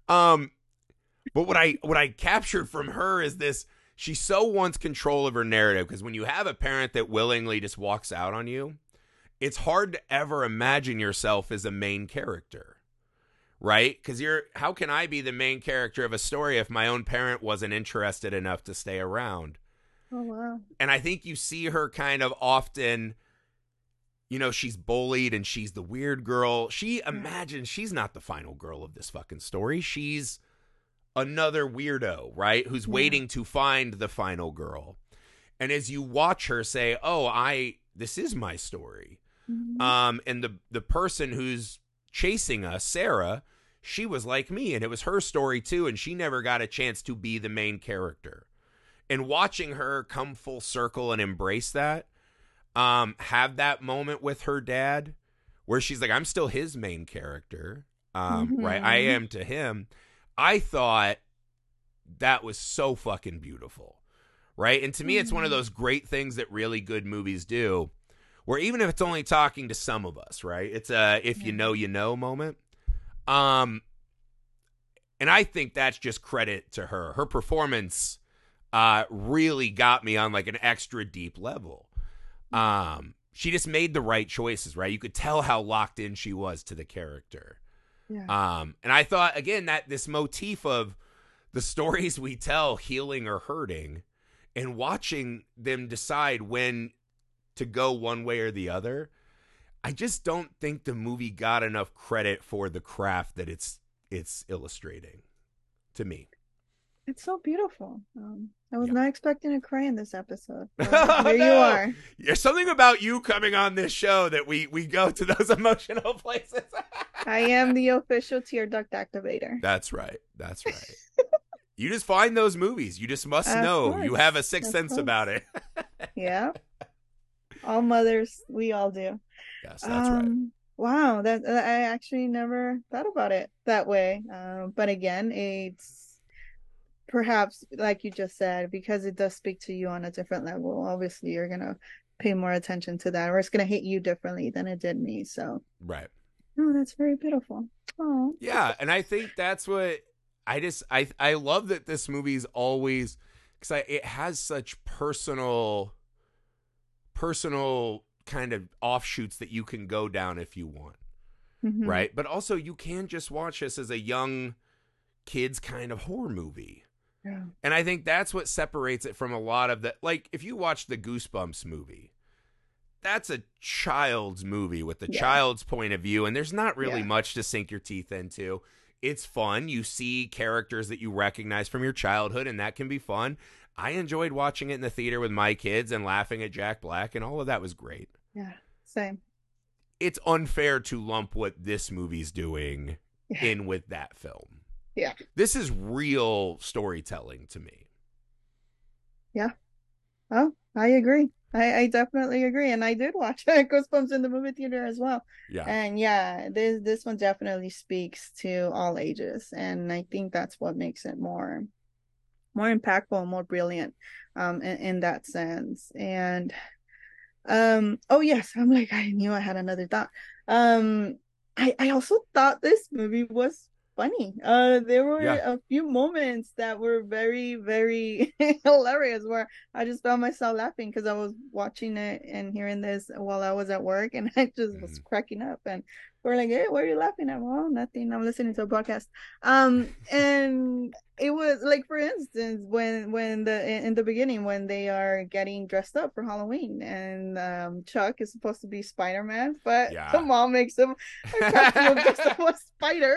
Um, but what I what I captured from her is this: she so wants control of her narrative because when you have a parent that willingly just walks out on you, it's hard to ever imagine yourself as a main character, right? Because you're how can I be the main character of a story if my own parent wasn't interested enough to stay around? Oh wow. And I think you see her kind of often you know, she's bullied and she's the weird girl. She imagines she's not the final girl of this fucking story. She's another weirdo, right? Who's Yeah. waiting to find the final girl. And as you watch her say, "Oh, I this is my story." Mhm. Um and the the person who's chasing us, Sarah, she was like me and it was her story too and she never got a chance to be the main character. And watching her come full circle and embrace that um have that moment with her dad where she's like I'm still his main character. Um right? I Mhm. am to him. I thought that was so fucking beautiful. Right? And to me it's one of Mhm. those great things that really good movies do where even if it's only talking to some of us, right? It's a if you know you know moment. Um and I think that's just credit to her. Her performance uh really got me on like an extra deep level. Um she just made the right choices, right? You could tell how locked in she was to the character. Yeah. Um, and I thought again that this motif of the stories we tell healing or hurting and watching them decide when to go one way or the other, I just don't think the movie got enough credit for the craft that it's it's illustrating to me. It's so beautiful. Um, I was Yeah. not expecting to cry in this episode. Oh, here you are. There's something about you coming on this show that we we go to those emotional places. I am the official tear duct activator. That's right. That's right. you just find those movies. You just must Of know. You have a sixth Of sense course. about it. Yeah. All mothers, we all do. yes, that's right. Um, Wow, that I actually never thought about it that way. Um, but again, it's perhaps like you just said, because it does speak to you on a different level. Obviously, you're gonna pay more attention to that, or it's gonna hit you differently than it did me. So, Right. oh, that's very beautiful. Oh, Yeah, and I think that's what I just I I love that this movie's always because it has such personal personal kind of offshoots that you can go down if you want. mhm. right? But also, you can just watch this as a young kids kind of horror movie. Yeah. And I think that's what separates it from a lot of the like if you watch the Goosebumps movie, that's a child's movie with the Yeah. child's point of view and there's not really Yeah. much to sink your teeth into. It's fun. You see characters that you recognize from your childhood and that can be fun. I enjoyed watching it in the theater with my kids and laughing at Jack Black and all of that was great. Yeah. Same. It's unfair to lump what this movie's doing in with that film. Yeah. This is real storytelling to me. Yeah. Oh, I agree. I, I definitely agree. And I did watch Goosebumps in the movie theater as well. Yeah. And yeah, this this one definitely speaks to all ages, and I think that's what makes it more more impactful and more brilliant um in, in that sense. And um oh yes, I'm like I knew I had another thought. Um I I also thought this movie was funny. Uh there were Yeah. a few moments that were very very hilarious where I just found myself laughing because I was watching it and hearing this while I was at work, and I just was Mhm. cracking up. And we're like, "Hey, what are you laughing at?" Well, nothing. I'm listening to a podcast. Um, and it was like, for instance, when when the in the beginning when they are getting dressed up for Halloween, and um, Chuck is supposed to be Spider Man, but Yeah. the mom makes him a costume just of a spider.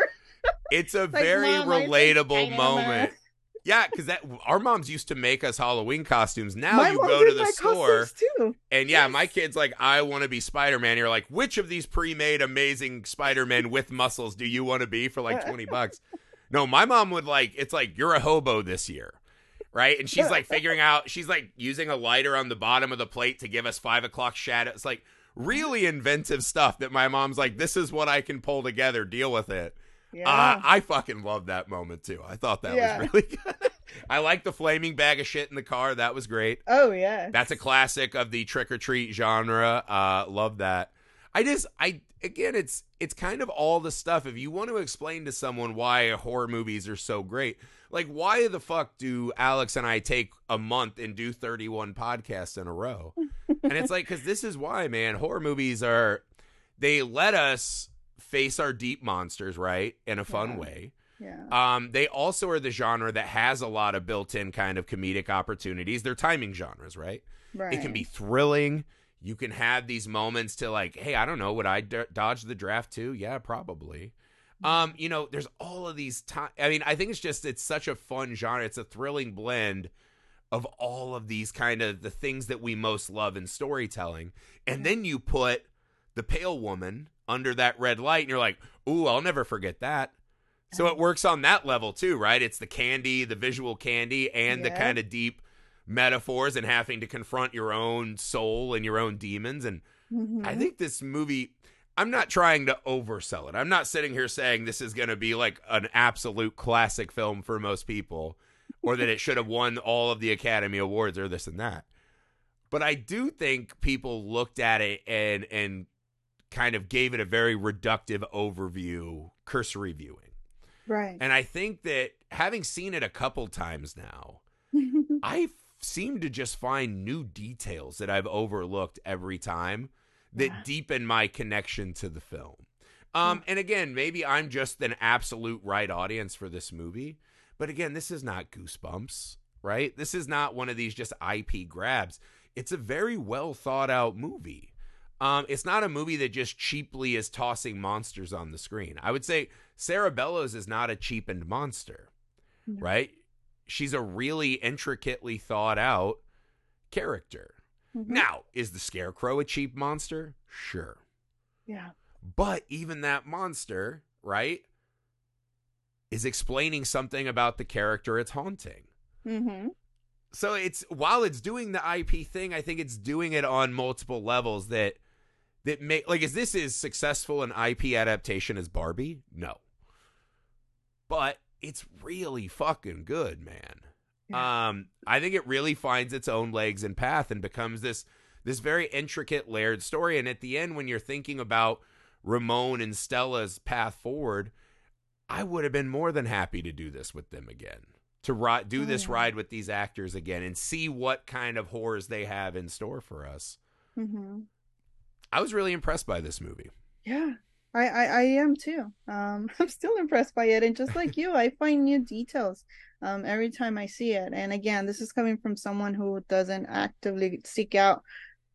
It's a Like, very "Mom, relatable moment. Yeah, because that our moms used to make us Halloween costumes. Now My you go to the store and yeah, Yes. my kid's like, I want to be Spider Man. You're like, which of these pre made amazing Spider Men with muscles do you want to be for like twenty bucks? No, my mom would like, it's like you're a hobo this year. Right. And she's like figuring out, she's like using a lighter on the bottom of the plate to give us five o'clock shadow. It's like really inventive stuff that my mom's like, this is what I can pull together. Deal with it. Yeah. Uh, I fucking love that moment too. I thought that Yeah. was really good. I like the flaming bag of shit in the car. That was great. oh yeah. That's a classic of the trick or treat genre. Uh, love that. I just I again it's it's kind of all the stuff if you want to explain to someone why horror movies are so great. Like why the fuck do Alex and I take a month and do 31 podcasts in a row? and it's like cuz this is why, man, horror movies are they let us face our deep monsters, right? In a fun Yeah. way. Yeah. Um, they also are the genre that has a lot of built-in kind of comedic opportunities. They're timing genres, right? Right. It can be thrilling. You can have these moments to like, hey, I don't know, would I d- dodge the draft too? Yeah, probably. Um, you know, there's all of these time. I mean, I think it's just it's such a fun genre. It's a thrilling blend of all of these kind of the things that we most love in storytelling. And then you put the pale woman under that red light, and you're like, ooh, I'll never forget that. So it works on that level too, right? It's the candy, the visual candy, and the kind of deep metaphors and having to confront your own soul and your own demons. And Mhm. I think this movie, I'm not trying to oversell it. I'm not sitting here saying this is going to be like an absolute classic film for most people or that it should have won all of the Academy Awards or this and that. But I do think people looked at it and and kind of gave it a very reductive overview, cursory viewing. right. And I think that having seen it a couple times now, I seem to just find new details that I've overlooked every time that Yeah. deepen my connection to the film. Um, and again, maybe I'm just an absolute right audience for this movie. But again, this is not Goosebumps, right? This is not one of these just IP grabs. It's a very well thought out movie. Um, it's not a movie that just cheaply is tossing monsters on the screen. I would say Sarah Bellows is not a cheapened monster, No. right? She's a really intricately thought out character. Mhm. Now, is the Scarecrow a cheap monster? Sure. yeah. But even that monster, right, is explaining something about the character it's haunting. Mm-hmm. So it's while it's doing the IP thing, I think it's doing it on multiple levels that that make like is this as successful an IP adaptation as Barbie? No. But it's really fucking good, man. Yeah. Um I think it really finds its own legs and path and becomes this this very intricate layered story and at the end when you're thinking about Ramon and Stella's path forward, I would have been more than happy to do this with them again. To ride, do Oh, this yeah. ride with these actors again and see what kind of horrors they have in store for us. Mm-hmm. I was really impressed by this movie. Yeah, I, I I am too. Um, I'm still impressed by it, and just like you, I find new details um every time I see it. And again, this is coming from someone who doesn't actively seek out.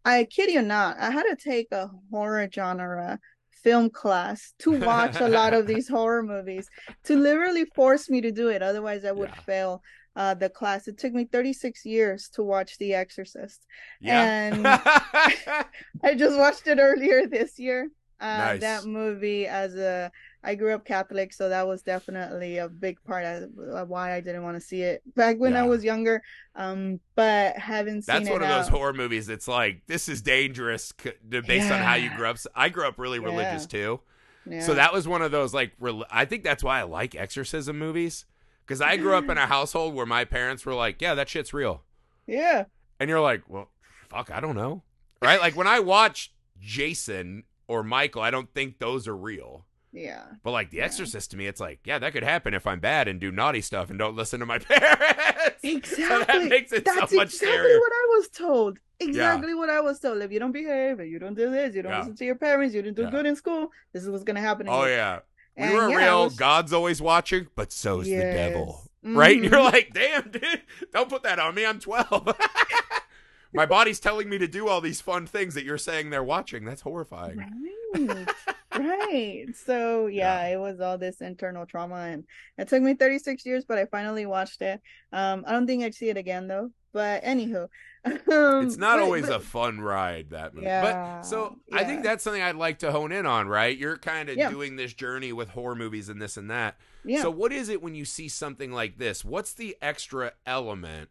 I kid you not, I had to take a horror genre film class to watch a lot of these horror movies to literally force me to do it. Otherwise, I would Yeah. fail uh the class. It took me 36 years to watch The Exorcist. Yeah. And- I just watched it earlier this year. Uh, Nice. That movie, as a, I grew up Catholic, so that was definitely a big part of why I didn't want to see it back when I was younger. Um, but haven't seen That's one of those horror movies It's like this is dangerous based on how you grew up. I grew up really religious too. Yeah. So that was one of those like rel- I think that's why I like exorcism movies cuz I grew up in a household where my parents were like, "Yeah, that shit's real." yeah, And you're like, "Well, fuck, I don't know." Right? Like when I watch Jason or Michael, I don't think those are real. yeah, But like The Yeah. Exorcist to me, it's like, yeah, that could happen if I'm bad and do naughty stuff and don't listen to my parents. exactly. So that makes it That's so much exactly scarier. what I was told. Exactly what I was told. If you don't behave, if you don't do this, you don't Yeah. listen to your parents, you didn't do Yeah. good in school. This is what's gonna happen. Oh you. yeah. We And were yeah, real. was- God's always watching, but so's the devil. Yes. Right? And Mhm. you're like, damn, dude, don't put that on me. I'm 12. My body's telling me to do all these fun things that you're saying they're watching. That's horrifying. Right. right. So yeah, it was all this internal trauma and it took me 36 years, but I finally watched it. Um I don't think I'd see it again though. But anywho. Um, It's not but- always but- a fun ride, that movie. Yeah, but so I think that's something I'd like to hone in on, right? You're kind of Yeah. doing this journey with horror movies and this and that. yeah. So what is it when you see something like this? What's the extra element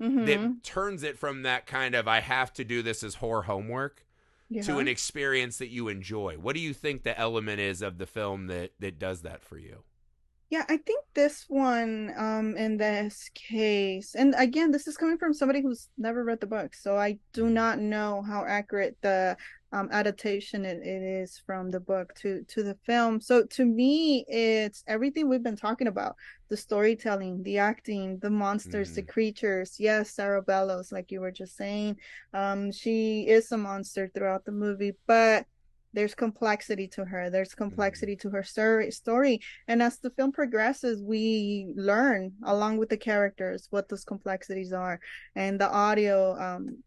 Mhm. that turns it from that kind of I have to do this as horror homework yeah. to an experience that you enjoy. What do you think the element is of the film that that does that for you? Yeah, I think this one, um, in this case, and again, this is coming from somebody who's never read the book, so I do Mm. not know how accurate the um, adaptation it, it is from the book to to the film. So to me, it's everything we've been talking about: the storytelling, the acting, the monsters, mm. the creatures. Yes, Sarah Bellows, like you were just saying, um, she is a monster throughout the movie, but there's complexity to her there's mm-hmm. complexity to her story story. And as the film progresses we learn along with the characters what those complexities are and the audio um,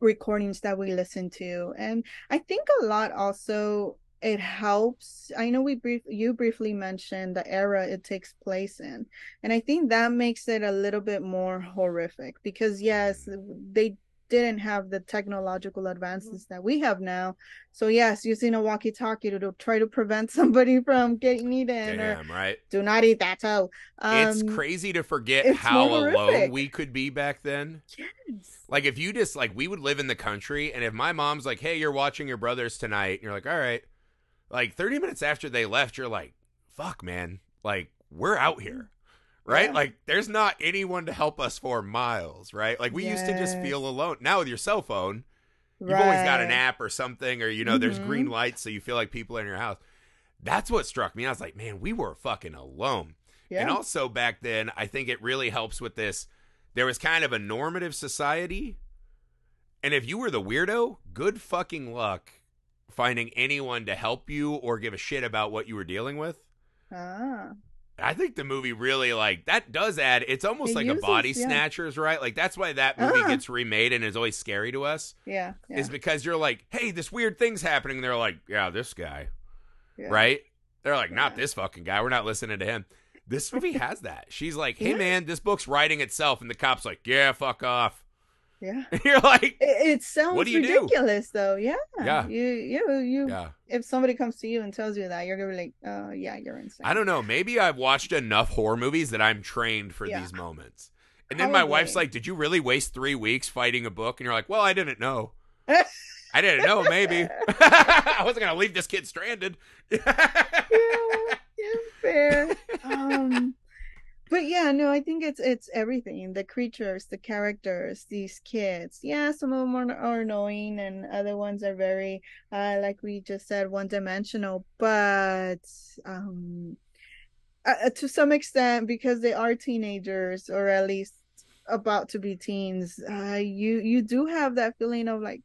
recordings that we listen to. And i think a lot also it helps i know we brief you briefly mentioned the era it takes place in and i think that makes it a little bit more horrific because yes they didn't have the technological advances that we have now. So yes, using a walkie-talkie to, to try to prevent somebody from getting eaten Damn, or right. do not eat that toe. Um, it's crazy to forget how alone we could be back then. Yes. Like if you just like we would live in the country and if my mom's like, "Hey, you're watching your brothers tonight." And you're like, "All right." Like 30 minutes after they left, you're like, "Fuck, man. Like we're out here." Right? Yeah. Like there's not anyone to help us for miles, right? Like we yes. used to just feel alone. Now with your cell phone, you've right. always got an app or something, or you know, mm-hmm. there's green lights, so you feel like people in your house. That's what struck me. I was like, man, we were fucking alone. Yeah. And also back then, I think it really helps with this. There was kind of a normative society. And if you were the weirdo, good fucking luck finding anyone to help you or give a shit about what you were dealing with. Ah. I think the movie really like that does add. It's almost it like uses, a body yeah. snatchers, right? Like that's why that movie uh-huh. gets remade and is always scary to us. Yeah, yeah, is because you're like, hey, this weird thing's happening. And they're like, yeah, this guy, yeah. right? They're like, not this fucking guy. We're not listening to him. This movie has that. She's like, hey man, this book's writing itself, and the cop's like, yeah, fuck off. Yeah. You're like, it, it sounds what do you ridiculous do? though. Yeah. Yeah. You, you, you, yeah. if somebody comes to you and tells you that, you're going to be like, oh, yeah, you're insane. I don't know. Maybe I've watched enough horror movies that I'm trained for yeah. these moments. And then Probably. my wife's like, did you really waste three weeks fighting a book? And you're like, well, I didn't know. I didn't know, maybe. I wasn't going to leave this kid stranded. yeah, yeah, fair. Um, but yeah no i think it's it's everything the creatures the characters these kids. Yeah some of them are, are annoying and other ones are very uh like we just said one dimensional but um uh, to some extent because they are teenagers or at least about to be teens uh you you do have that feeling of like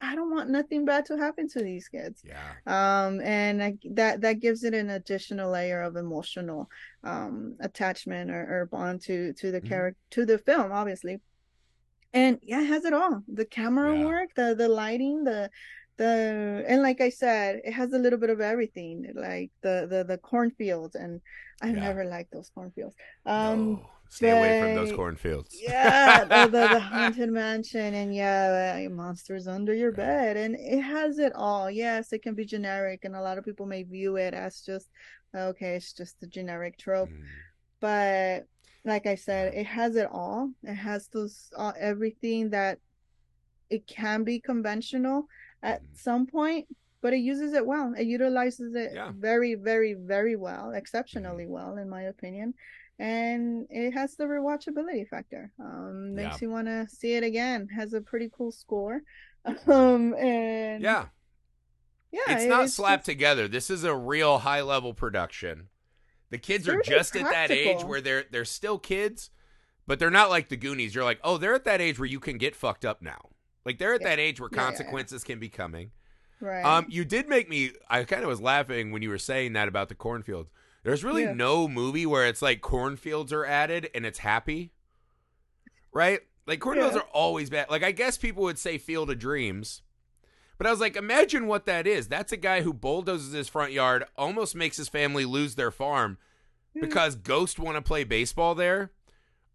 I don't want nothing bad to happen to these kids. Yeah. Um, and I, that that gives it an additional layer of emotional um attachment or, or bond to to the mm-hmm. character to the film, obviously. And yeah, it has it all. The camera yeah. work, the the lighting, the the and like I said, it has a little bit of everything, like the the the cornfields, and I yeah. never liked those cornfields. Um, no Stay but, away from those cornfields. yeah, the, the, the, haunted mansion, and yeah, monsters under your bed, and it has it all. Yes, it can be generic, and a lot of people may view it as just okay, it's just a generic trope. Mm. But like I said, it has it all. It has those uh, everything that it can be conventional at mm. some point, but it uses it well. It utilizes it yeah. very, very, very well, exceptionally mm. well, in my opinion and it has the rewatchability factor. Um, makes yeah. you want to see it again. Has a pretty cool score. Um, and yeah, yeah, it's not it's slapped just... together. This is a real high level production. The kids are just practical. at that age where they're they're still kids, but they're not like the Goonies. You're like, oh, they're at that age where you can get fucked up now. Like they're at yeah. that age where consequences yeah, can be coming. Right. Um, you did make me. I kind of was laughing when you were saying that about the cornfields there's really yeah. no movie where it's like cornfields are added and it's happy. Right? Like cornfields yeah. are always bad. Like I guess people would say Field of Dreams. But I was like, imagine what that is. That's a guy who bulldozes his front yard, almost makes his family lose their farm because ghosts want to play baseball there.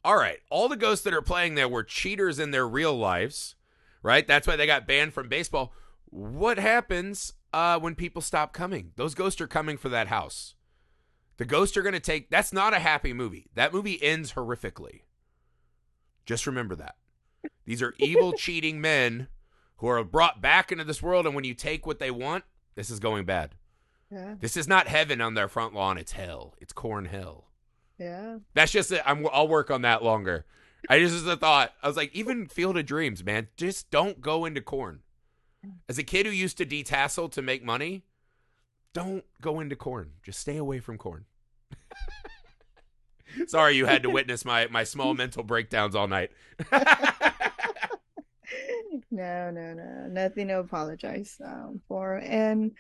All right, all the ghosts that are playing there were cheaters in their real lives, right? That's why they got banned from baseball. What happens uh, when people stop coming? Those ghosts are coming for that house. The ghosts are going to take. That's not a happy movie. That movie ends horrifically. Just remember that. These are evil, cheating men who are brought back into this world, and when you take what they want, this is going bad. Yeah. This is not heaven on their front lawn. It's hell. It's corn hell. Yeah. That's just it. I'm, I'll work on that longer. I just as a thought. I was like, even Field of Dreams, man, just don't go into corn. As a kid who used to detassel to make money, don't go into corn. Just stay away from corn. Sorry you had to witness my my small mental breakdowns all night. no, no, no, nothing to apologize um, for. And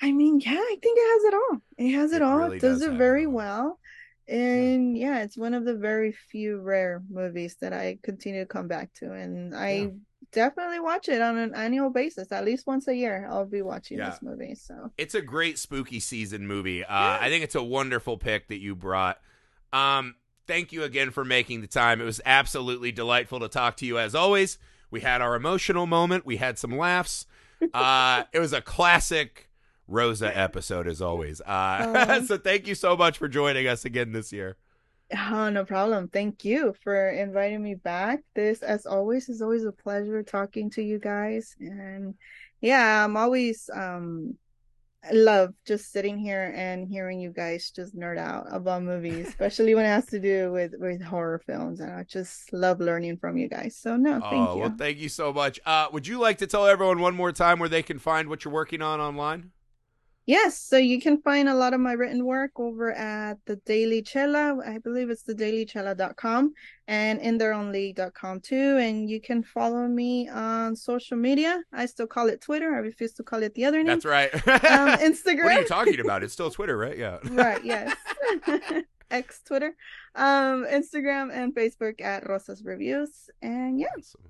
I mean, yeah, I think it has it all. It has it, It all. really it does, does it very it well. And yeah. it's one of the very few rare movies that I continue to come back to. And I Yeah. Definitely watch it on an annual basis. At least once a year, I'll be watching Yeah. this movie. So it's a great spooky season movie. Uh, I think it's a wonderful pick that you brought. Um, thank you again for making the time. It was absolutely delightful to talk to you as always. We had our emotional moment. We had some laughs. Uh, it was a classic Rosa episode as always. Uh, Aw. so thank you so much for joining us again this year. Oh, no problem. Thank you for inviting me back. This, as always, is always a pleasure talking to you guys. And yeah, I'm always um I love just sitting here and hearing you guys just nerd out about movies, especially when it has to do with with horror films. And I just love learning from you guys. So no, thank oh, you. well, thank you so much. Uh, would you like to tell everyone one more time where they can find what you're working on online? Yes, so you can find a lot of my written work over at the Daily Chela. I believe it's the dailychela.com and intheronleague.com too. And you can follow me on social media. I still call it Twitter. I refuse to call it the other name. That's right. Um, Instagram. what are you talking about? It's still Twitter, right? Yeah. right, yes. X Twitter. Um, Instagram and Facebook at Rosas Reviews. And yeah. Awesome.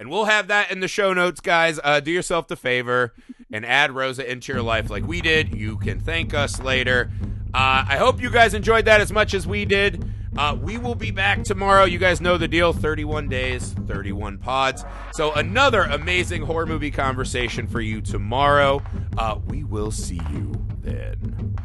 And we'll have that in the show notes, guys. Uh, do yourself the favor and add Rosa into your life like we did. You can thank us later. Uh, I hope you guys enjoyed that as much as we did. Uh, we will be back tomorrow. You guys know the deal 31 days, 31 pods. So, another amazing horror movie conversation for you tomorrow. Uh, we will see you then.